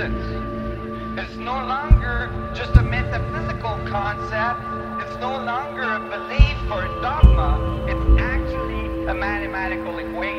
existence. It's no longer just a metaphysical concept. It's no longer a belief or a dogma. It's actually a mathematical equation.